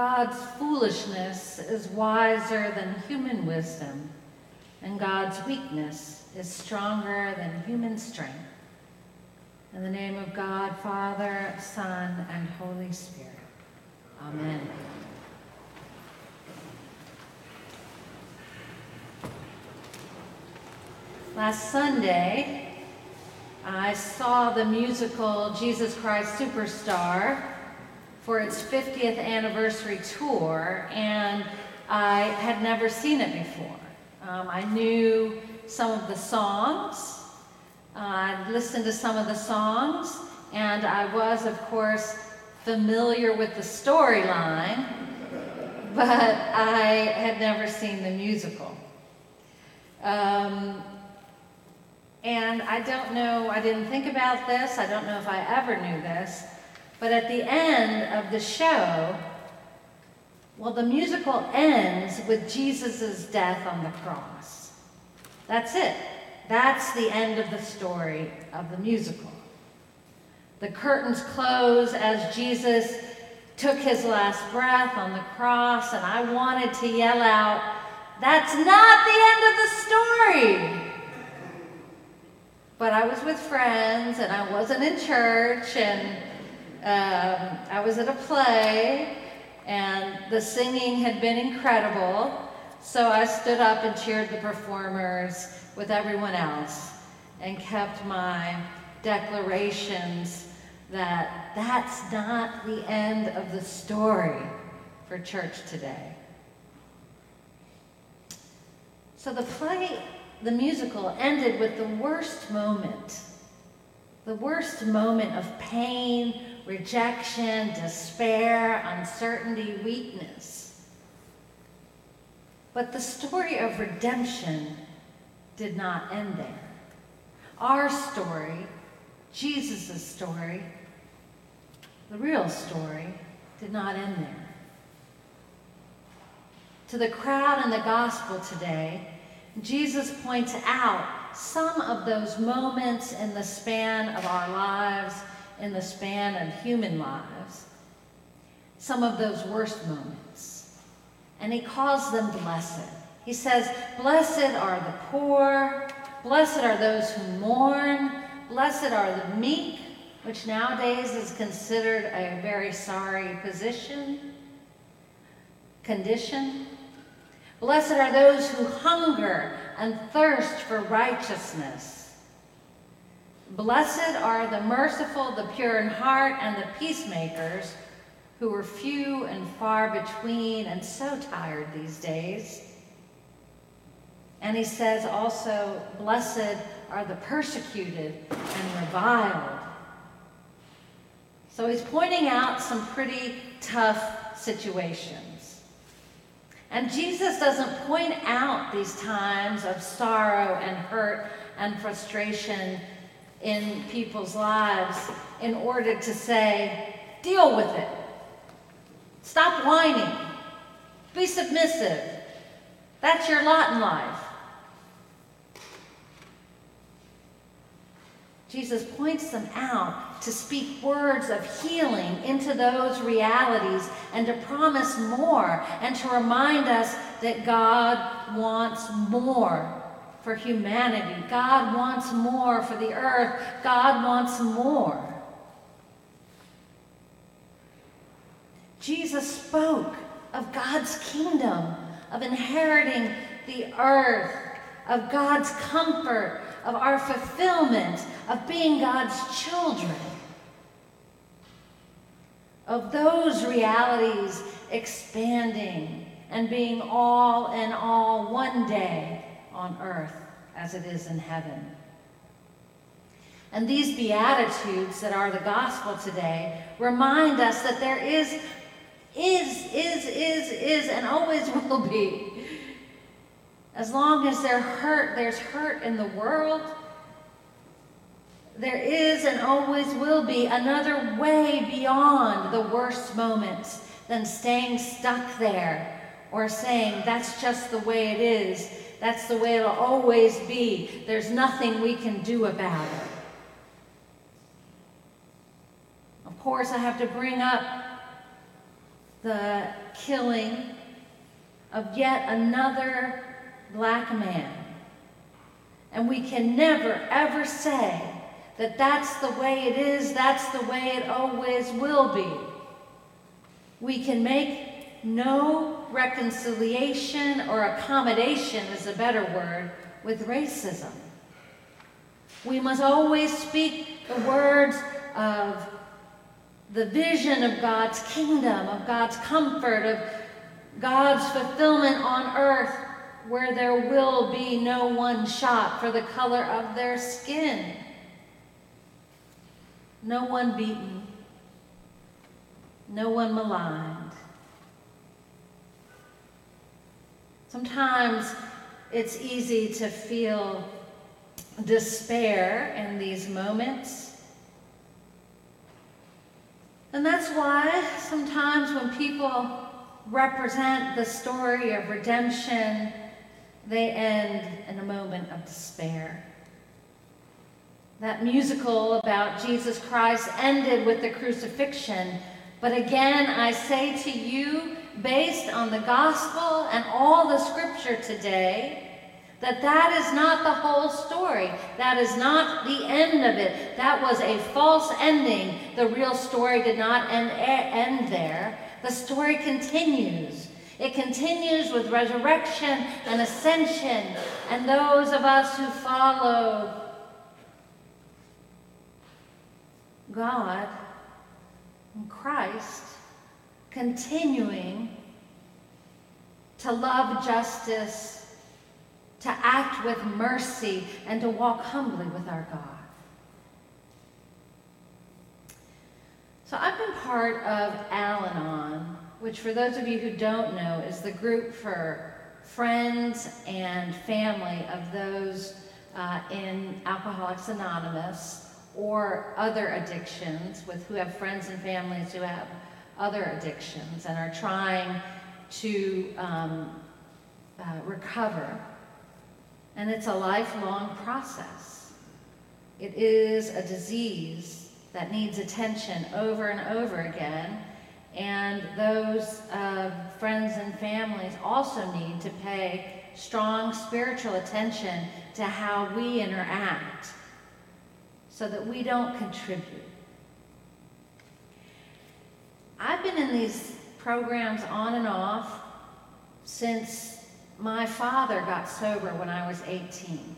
God's foolishness is wiser than human wisdom, and God's weakness is stronger than human strength. In the name of God, Father, Son, and Holy Spirit. Amen. Last Sunday, I saw the musical Jesus Christ Superstar for its 50th anniversary tour, and I had never seen it before. Um, I knew some of the songs, I'd listened to some of the songs, and I was, of course, familiar with the storyline, but I had never seen the musical. Um, and I don't know, I didn't think about this, I don't know if I ever knew this, but at the end of the show, well, the musical ends with Jesus' death on the cross. That's it. That's the end of the story of the musical. The curtains close as Jesus took his last breath on the cross, and I wanted to yell out, That's not the end of the story! But I was with friends and I wasn't in church and um, I was at a play and the singing had been incredible. So I stood up and cheered the performers with everyone else and kept my declarations that that's not the end of the story for church today. So the play the musical ended with the worst moment. The worst moment of pain, rejection, despair, uncertainty, weakness. But the story of redemption did not end there. Our story, Jesus' story, the real story, did not end there. To the crowd in the gospel today, Jesus points out some of those moments in the span of our lives, in the span of human lives, some of those worst moments. And he calls them blessed. He says, Blessed are the poor, blessed are those who mourn, blessed are the meek, which nowadays is considered a very sorry position, condition. Blessed are those who hunger and thirst for righteousness. Blessed are the merciful, the pure in heart, and the peacemakers, who are few and far between and so tired these days. And he says also, Blessed are the persecuted and reviled. So he's pointing out some pretty tough situations. And Jesus doesn't point out these times of sorrow and hurt and frustration in people's lives in order to say, deal with it. Stop whining. Be submissive. That's your lot in life. Jesus points them out to speak words of healing into those realities and to promise more and to remind us that God wants more for humanity. God wants more for the earth. God wants more. Jesus spoke of God's kingdom, of inheriting the earth, of God's comfort, of our fulfillment, of being God's children. Of those realities expanding and being all in all one day on earth as it is in heaven. And these Beatitudes that are the gospel today remind us that there is, is, is, is, is, and always will be as long as there's hurt, there's hurt in the world, there is and always will be another way beyond the worst moments than staying stuck there or saying, that's just the way it is. That's the way it'll always be. There's nothing we can do about it. Of course, I have to bring up the killing of yet another black man. And we can never, ever say that that's the way it is, that's the way it always will be. We can make no reconciliation or accommodation, is a better word, with racism. We must always speak the words of the vision of God's kingdom, of God's comfort, of God's fulfillment on earth, where there will be no one shot for the color of their skin, no one beaten, no one maligned. Sometimes it's easy to feel despair in these moments. And that's why sometimes when people represent the story of redemption, they end in a moment of despair. That musical about Jesus Christ ended with the crucifixion. But again, I say to you, based on the gospel and all the scripture today, that that is not the whole story. That is not the end of it. That was a false ending. The real story did not end, end there. The story continues. It continues with resurrection and ascension, and those of us who follow God and Christ continuing to love justice, to act with mercy, and to walk humbly with our God. So I've been part of Al Anon, which for those of you who don't know is the group for friends and family of those uh, in Alcoholics Anonymous or other addictions with who have friends and families who have other addictions and are trying to um, uh, recover. And it's a lifelong process. It is a disease that needs attention over and over again. And those uh, friends and families also need to pay strong spiritual attention to how we interact so that we don't contribute. I've been in these programs on and off since my father got sober when I was 18.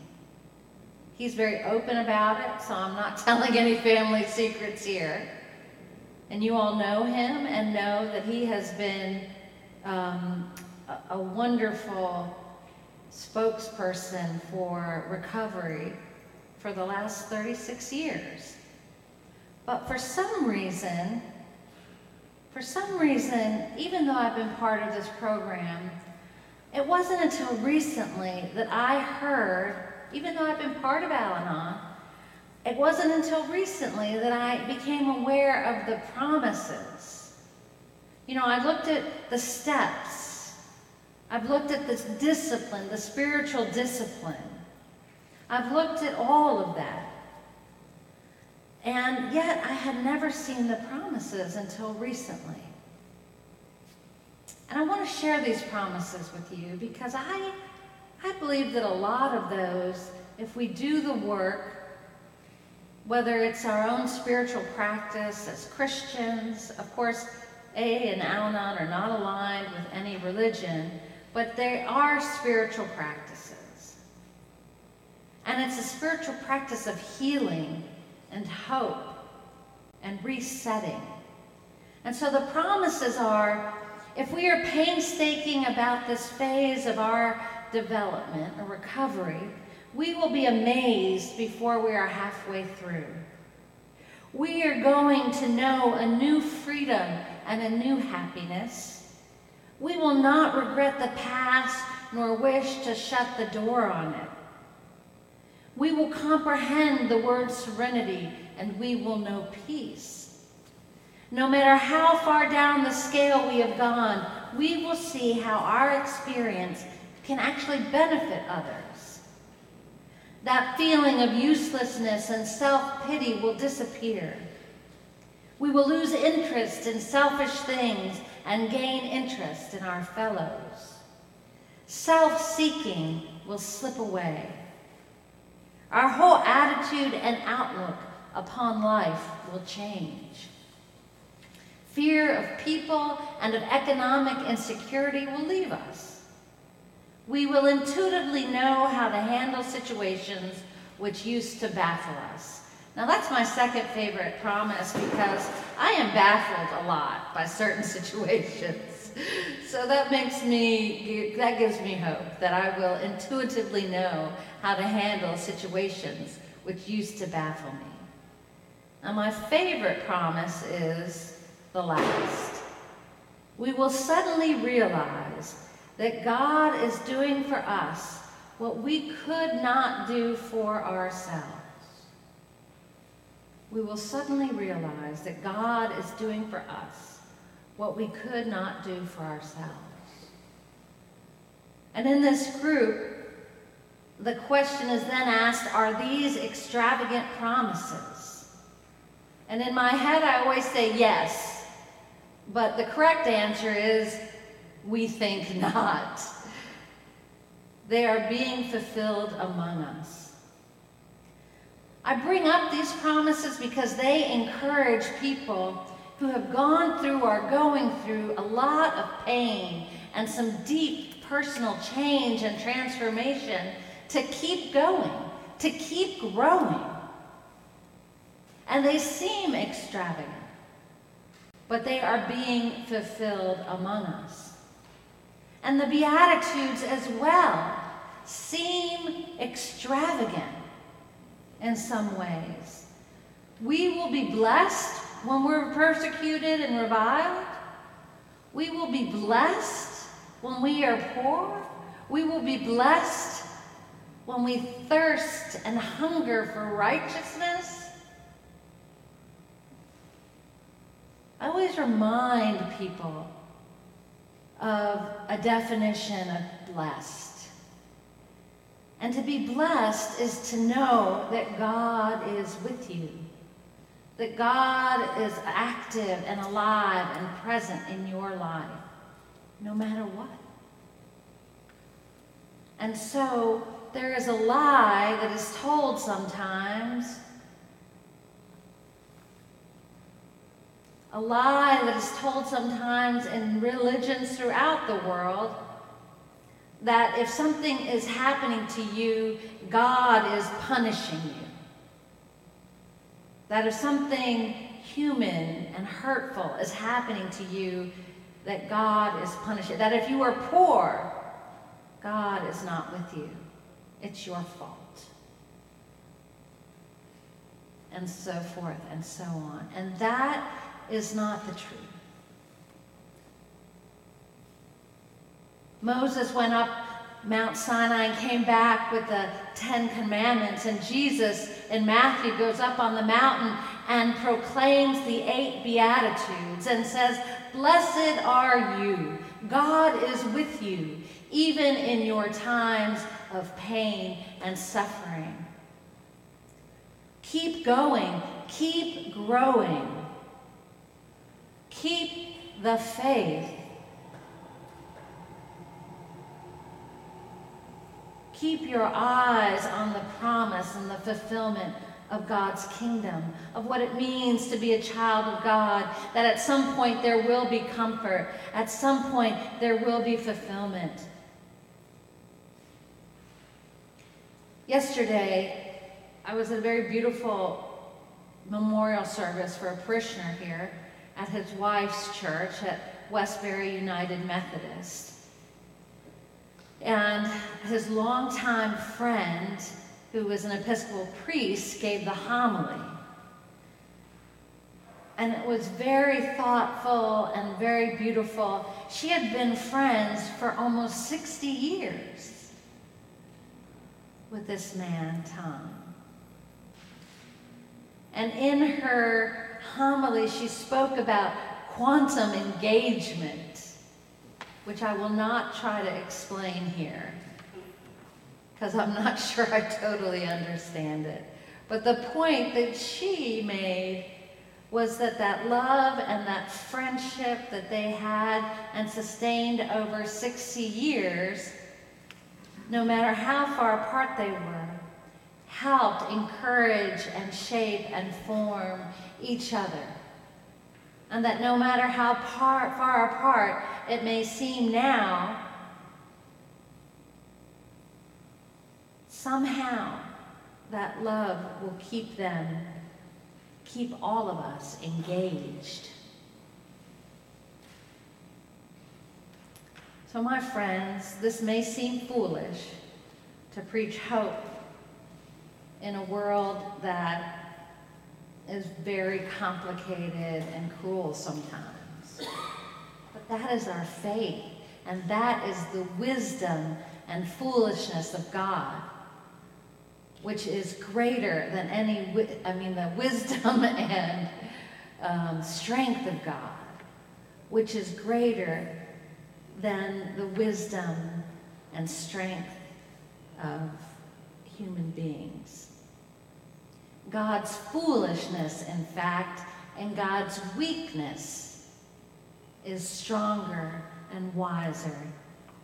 He's very open about it, so I'm not telling any family secrets here. And you all know him and know that he has been um, a, a wonderful spokesperson for recovery for the last 36 years. But for some reason, for some reason, even though I've been part of this program, it wasn't until recently that I heard even though I've been part of Al Anon, it wasn't until recently that I became aware of the promises. You know, I looked at the steps. I've looked at this discipline, the spiritual discipline. I've looked at all of that. And yet I had never seen the promises until recently. And I want to share these promises with you because I I believe that a lot of those, if we do the work, whether it's our own spiritual practice as Christians, of course, A and Al Anon are not aligned with any religion, but they are spiritual practices. And it's a spiritual practice of healing and hope and resetting. And so the promises are if we are painstaking about this phase of our development or recovery, we will be amazed before we are halfway through. We are going to know a new freedom and a new happiness. We will not regret the past nor wish to shut the door on it. We will comprehend the word serenity and we will know peace. No matter how far down the scale we have gone, we will see how our experience can actually benefit others. That feeling of uselessness and self pity will disappear. We will lose interest in selfish things and gain interest in our fellows. Self seeking will slip away. Our whole attitude and outlook upon life will change. Fear of people and of economic insecurity will leave us. We will intuitively know how to handle situations which used to baffle us. Now, that's my second favorite promise because I am baffled a lot by certain situations. So that makes me, that gives me hope that I will intuitively know how to handle situations which used to baffle me. Now, my favorite promise is the last. We will suddenly realize that God is doing for us what we could not do for ourselves. We will suddenly realize that God is doing for us what we could not do for ourselves. And in this group, the question is then asked are these extravagant promises? And in my head, I always say yes. But the correct answer is we think not. They are being fulfilled among us. I bring up these promises because they encourage people who have gone through or are going through a lot of pain and some deep personal change and transformation to keep going, to keep growing. And they seem extravagant, but they are being fulfilled among us. And the Beatitudes as well seem extravagant in some ways. We will be blessed when we're persecuted and reviled. We will be blessed when we are poor. We will be blessed when we thirst and hunger for righteousness. I always remind people of a definition of blessed. And to be blessed is to know that God is with you, that God is active and alive and present in your life, no matter what. And so there is a lie that is told sometimes a lie that is told sometimes in religions throughout the world that if something is happening to you, God is punishing you. That if something human and hurtful is happening to you, that God is punishing. That if you are poor, God is not with you. It's your fault. And so forth and so on. And that is not the truth. Moses went up Mount Sinai and came back with the Ten Commandments, and Jesus in Matthew goes up on the mountain and proclaims the eight Beatitudes and says, Blessed are you. God is with you, even in your times of pain and suffering. Keep going, keep growing. Keep the faith. Keep your eyes on the promise and the fulfillment of God's kingdom, of what it means to be a child of God, that at some point there will be comfort, at some point there will be fulfillment. Yesterday, I was at a very beautiful memorial service for a parishioner here at his wife's church at Westbury United Methodist. And his longtime friend, who was an Episcopal priest, gave the homily. And it was very thoughtful and very beautiful. She had been friends for almost 60 years with this man, Tom. And in her homily, she spoke about quantum engagement, which I will not try to explain here because I'm not sure I totally understand it. But the point that she made was that that love and that friendship that they had and sustained over 60 years, no matter how far apart they were, helped encourage and shape and form each other. And that no matter how par- far apart it may seem now, somehow that love will keep them keep all of us engaged. So, my friends, this may seem foolish to preach hope in a world that is very complicated and cruel sometimes. But that is our faith, and that is the wisdom and foolishness of God which is greater than any, I mean, the wisdom and um, strength of God, which is greater than the wisdom and strength of human beings. God's foolishness, in fact, and God's weakness is stronger and wiser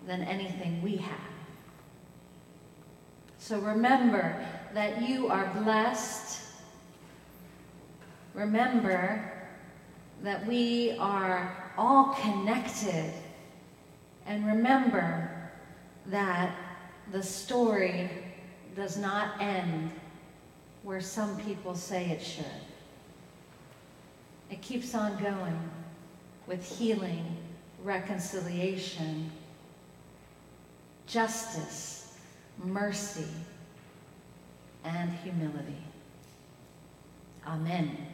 than anything we have. So remember that you are blessed. Remember that we are all connected. And remember that the story does not end where some people say it should. It keeps on going with healing, reconciliation, justice, mercy, and humility. Amen.